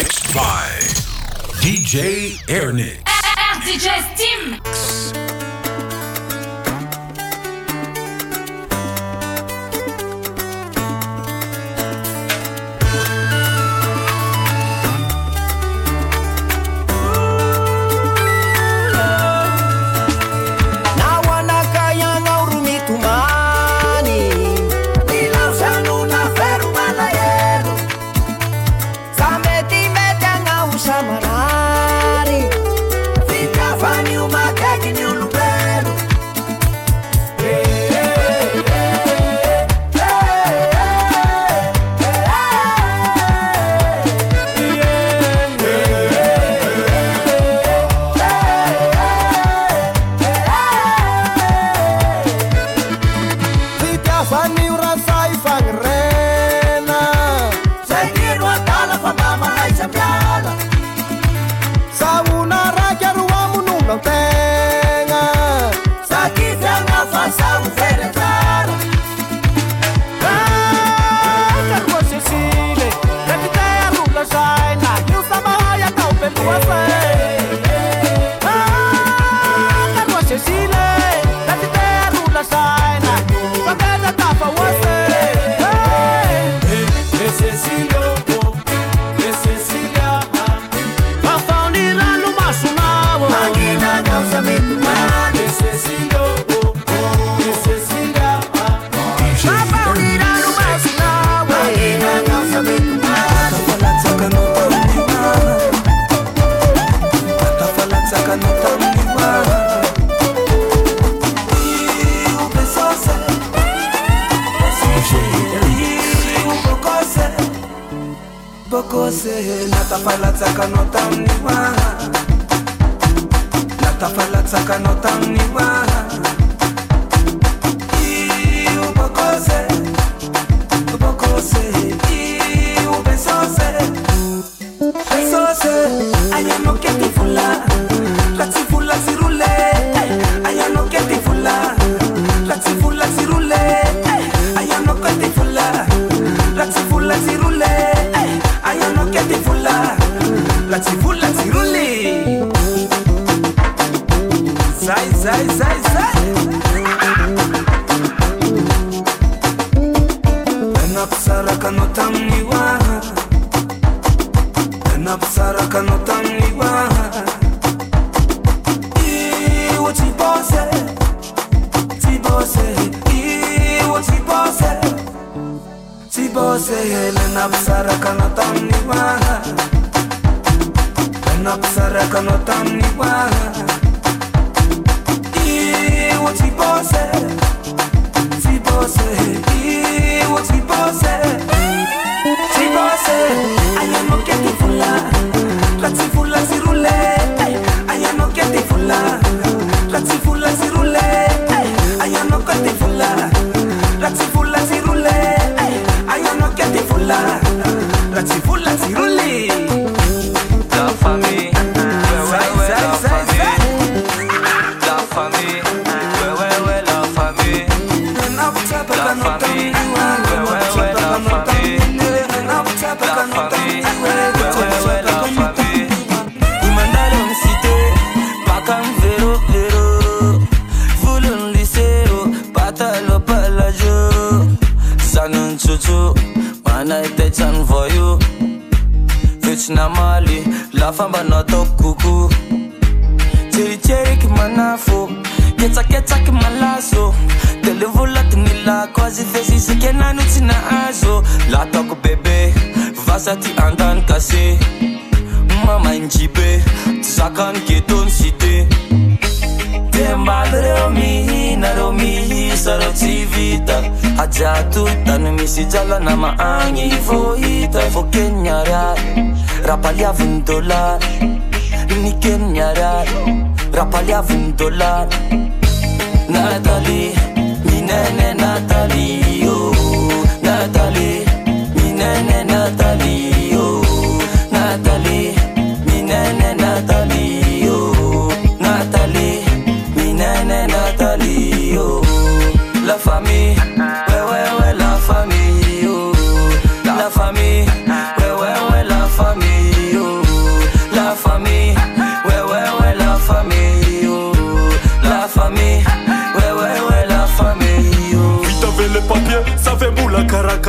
Mixed by DJ Airnix. DJ Steam. فلت vao io fetsy namaly lafambanaataoko koko tseriteriky manafo ketsaketsaky malaso de levo laty nilako aze fefizekenano tsy na azo la taoko bebe vasaty andany kase mamainjibe ty zakany ketony si ty de makyreo mihina reo m ajtotanomisyjalanamaany voita vokennyara rapaliavonydolar nykennyara rapaliavony dolary natali miee natlionatai oh. miee natalionatli oh.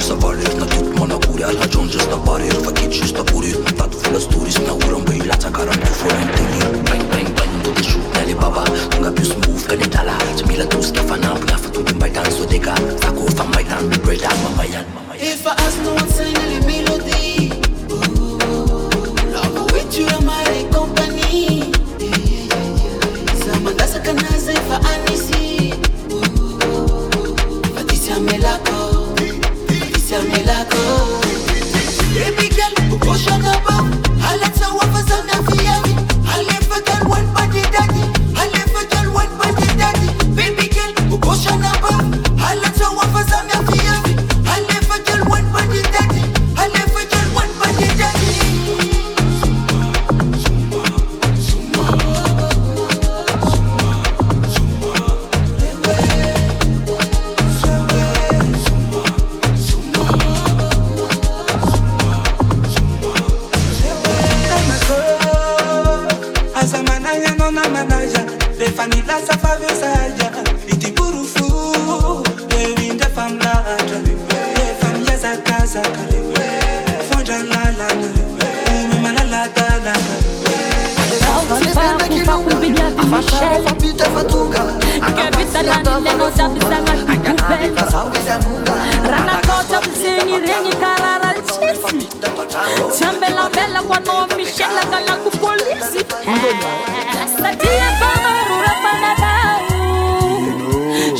Sa varir në tut më në kurja La gjonë gjës në barir Vë kitë gjës në buri Ta të fullës turis në urën Bëj laca karan të furën të li Bang, bang, bang Do të shuk në li baba Tu nga pjus më ufë këni tala If I ask no one say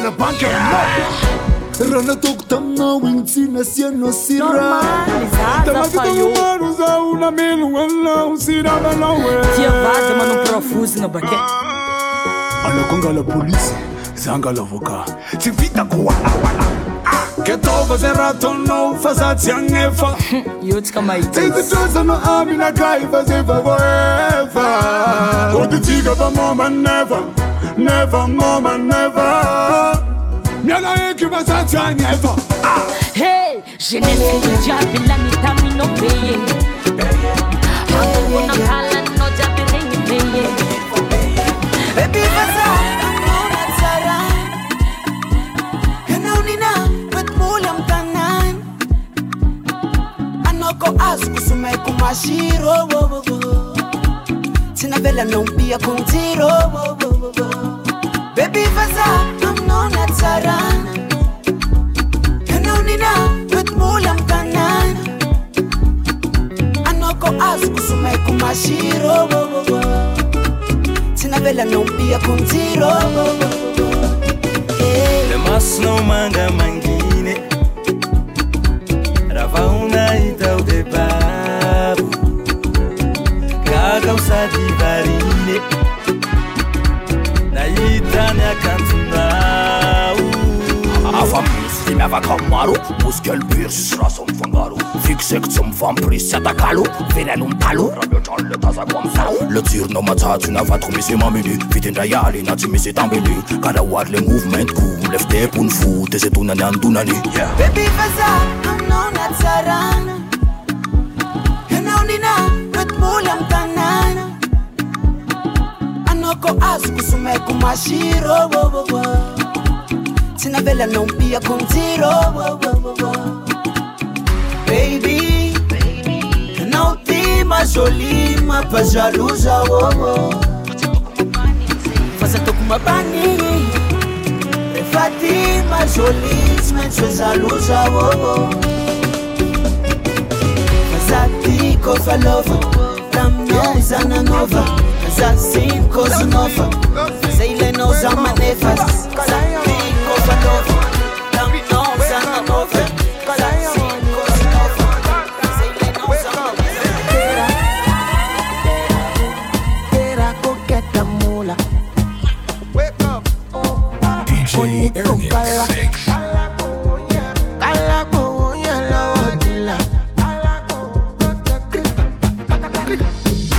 anaha naaoko ainao inyinasianaoanakonalapliy zaalavokatsyfitakoho never, mama, never. Me ah, ah, la yeki basatya never. Hey, jeunesse ni jabi la mitami no peye. Hapo kuna kala no jabi ni peye. Baby, basa. Ko as sumai kumashiro oh, wo oh, wo oh, wo tnavelanomia kontirb bebyfazanonona tarana anonina dutbula mtanana anoko az kosumako masirob tinavelanompia kontirov М'явака мару, пускель бир сразу фангару Фиксек цум фам присята калу, вирен ум талу Рабютан лета за гомсау Лъцир на маца цуна ватко миси мамили Фитендра яли на цимиси тамбили Кара уатле мувмент ку, левте пун фу Тезе тунани андунани Беби веза, анон ацарана Енонина, мет мулям танана Анoko аз кусуме кумаширо Бо-бо-бо não vela com tiro, baby Não nautima zoli mampazaroza oo fazatoko mabany rehefa ty mazoli tsy maintsy hoezaloza oo za ty kofa lova taminao za nova, za sy kozinova zay não za manefa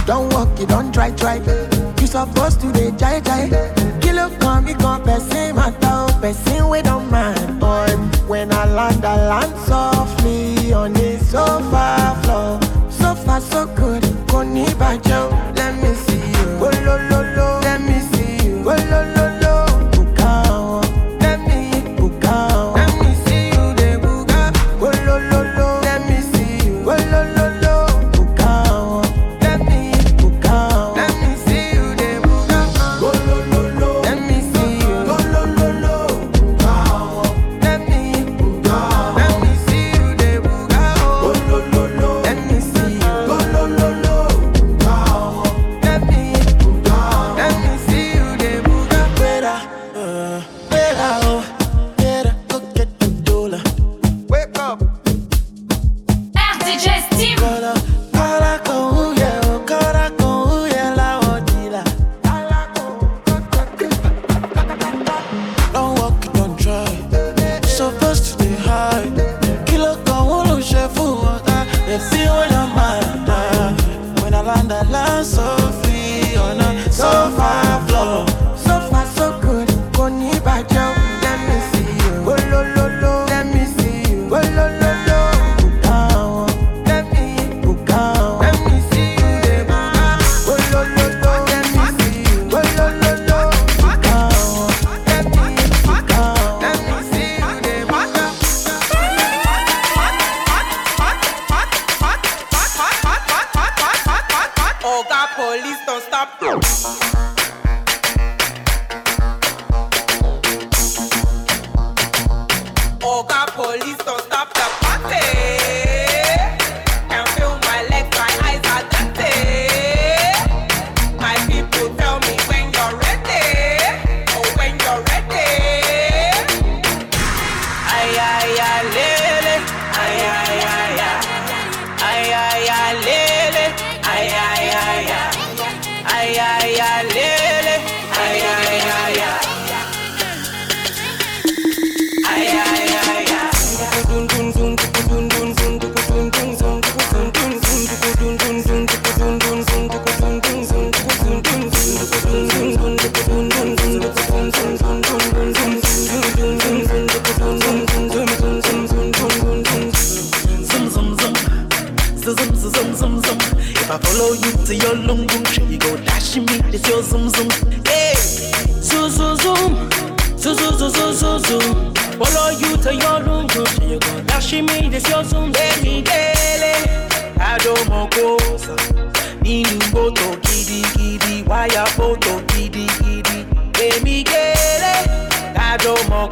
Don't walk, you don't drive, try. You supposed to the jai jai. come, come person with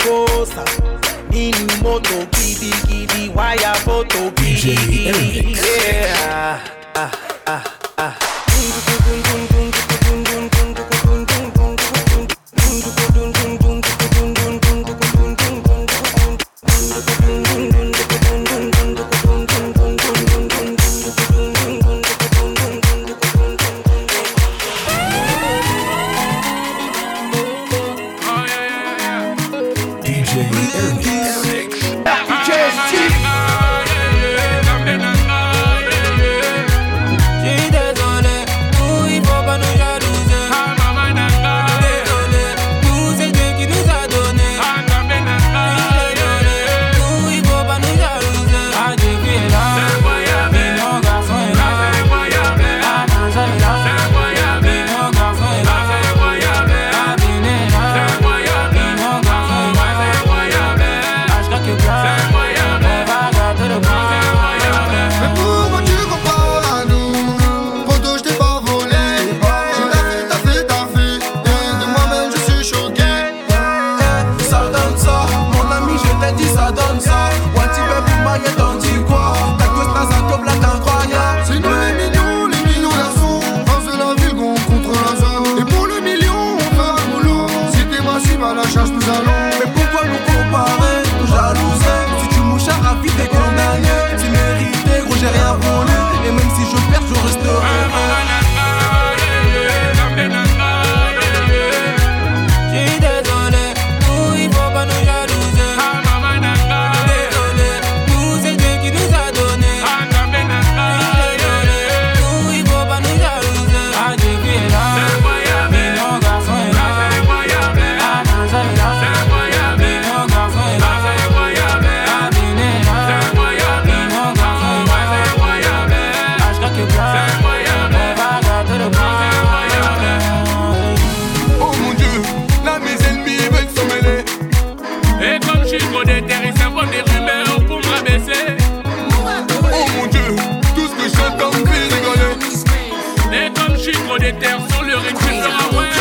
posa nínú mọ́tò gidigidi wáyà fọ́tò yeah. Ah, ah. ah. Trop de sur le rythme,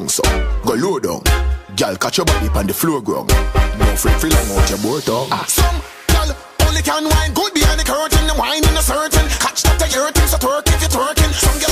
down so, go low down. Girl, catch your body on the floor ground. No freak feel out your boat tongue. Ah, some girl only can wine good behind the curtain. The wine in the certain. Catch that the hurting, so twerk if you're twerking. Some girl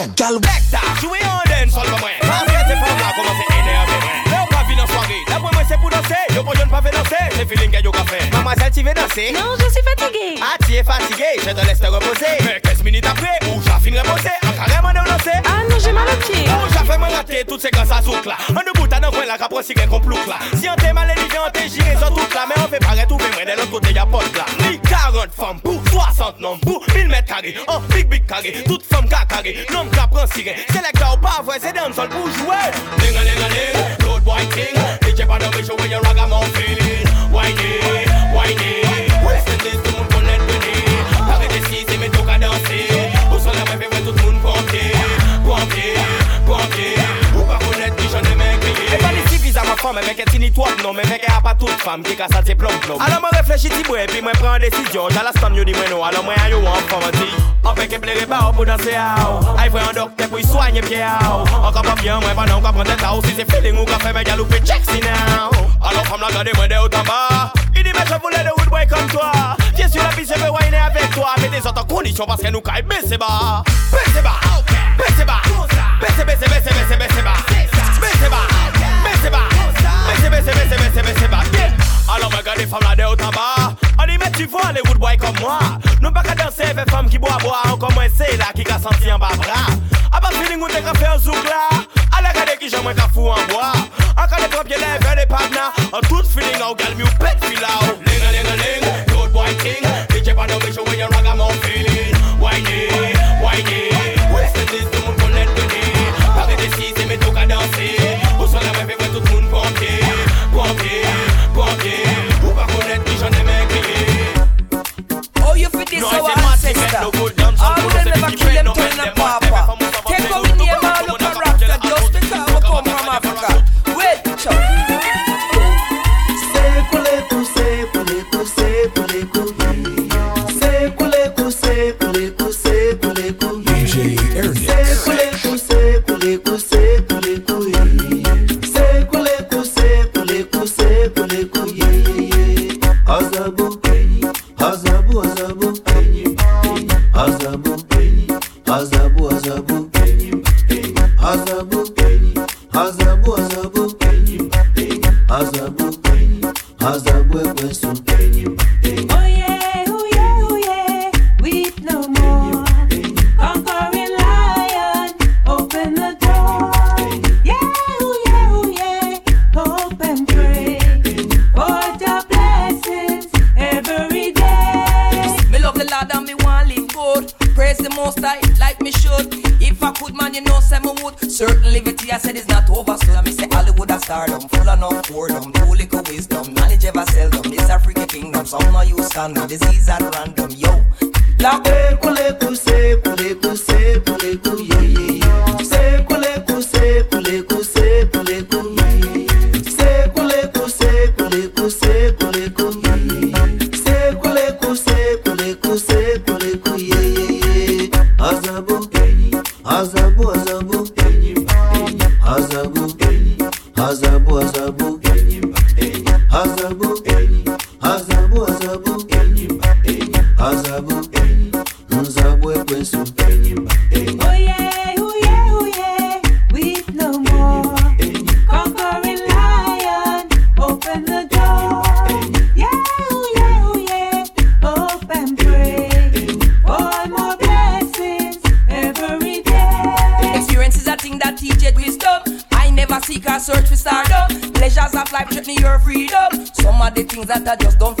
Tom Gal wèk ta, jwè yon den sol mwen mwen Pansè se fèm la koman se enerve mwen Lè ou pa vi nan soare, la mwen mwen se pou danse Yo pou joun pas ve danser, c'est feeling ke yo café. Maman Mademoiselle, tu ve danser Non, je suis fatiguée Ah, tu es fatiguée, je te laisse te reposer Mais 15 minutes après, ou j'affine reposer Encore un moment de danser Ah non, j'ai mal au pied Ou j'affine me rater, toutes ces grâces à zouk là On nous bout à nos coins là, qu'après qu'on plouque là Si on t'est mal élevé, on t'est giré sans tout là Mais on fait paraître ou même de l'autre côté y'a pas de là Ni 40 femmes pour 60 noms pour en big big carré, oh, toute femme ka carré, nom ka prend sirène. ou pas vrai, c'est dans le sol pour jouer. Ding a ding a ding, boy king, DJ mais you fam ki ka sa te plom plom Alon mwen reflechi ti bre, pi mwen pren desisyon Jala stan yo di mwen nou, alon mwen a yo an fom an ti An peke plere ba ou pou danse a ah, ou oh. Ay vre an dokte pou yi soanye pye a ou An ka pa byan mwen panan, ah, oh. ka pren ah, oh. Si c'est feeling ou ka fe, mwen gal ou pe check si nan Alon fam la gade mwen de ou taba I di mwen je voulais de wood boy comme toi Je suis la biche, je veux wine avec toi Mais des autres conditions parce que nous caille baisse bas Baisse bas, baisse bas Baisse, baisse, baisse, baisse, baisse bas Baisse bas Alors regardez femmes là dedans en bas. On dit mais tu vois les woodboys comme moi. Nous pas qu'à danser avec femmes qui boit boit. On commence là qui a senti en bas bras. À ah, part bah, feeling où t'es faire un zouk là. À la qui j'aime qu'à fou en bois. Encore les propres lèvres, les là, En toute feeling dance with. stardom. Full of no boredom. The whole wisdom. Knowledge ever seldom. This African kingdom. Some no use condom. Disease at random. Yo. La kule kuse, kule kuse, kule kuye. things that I just don't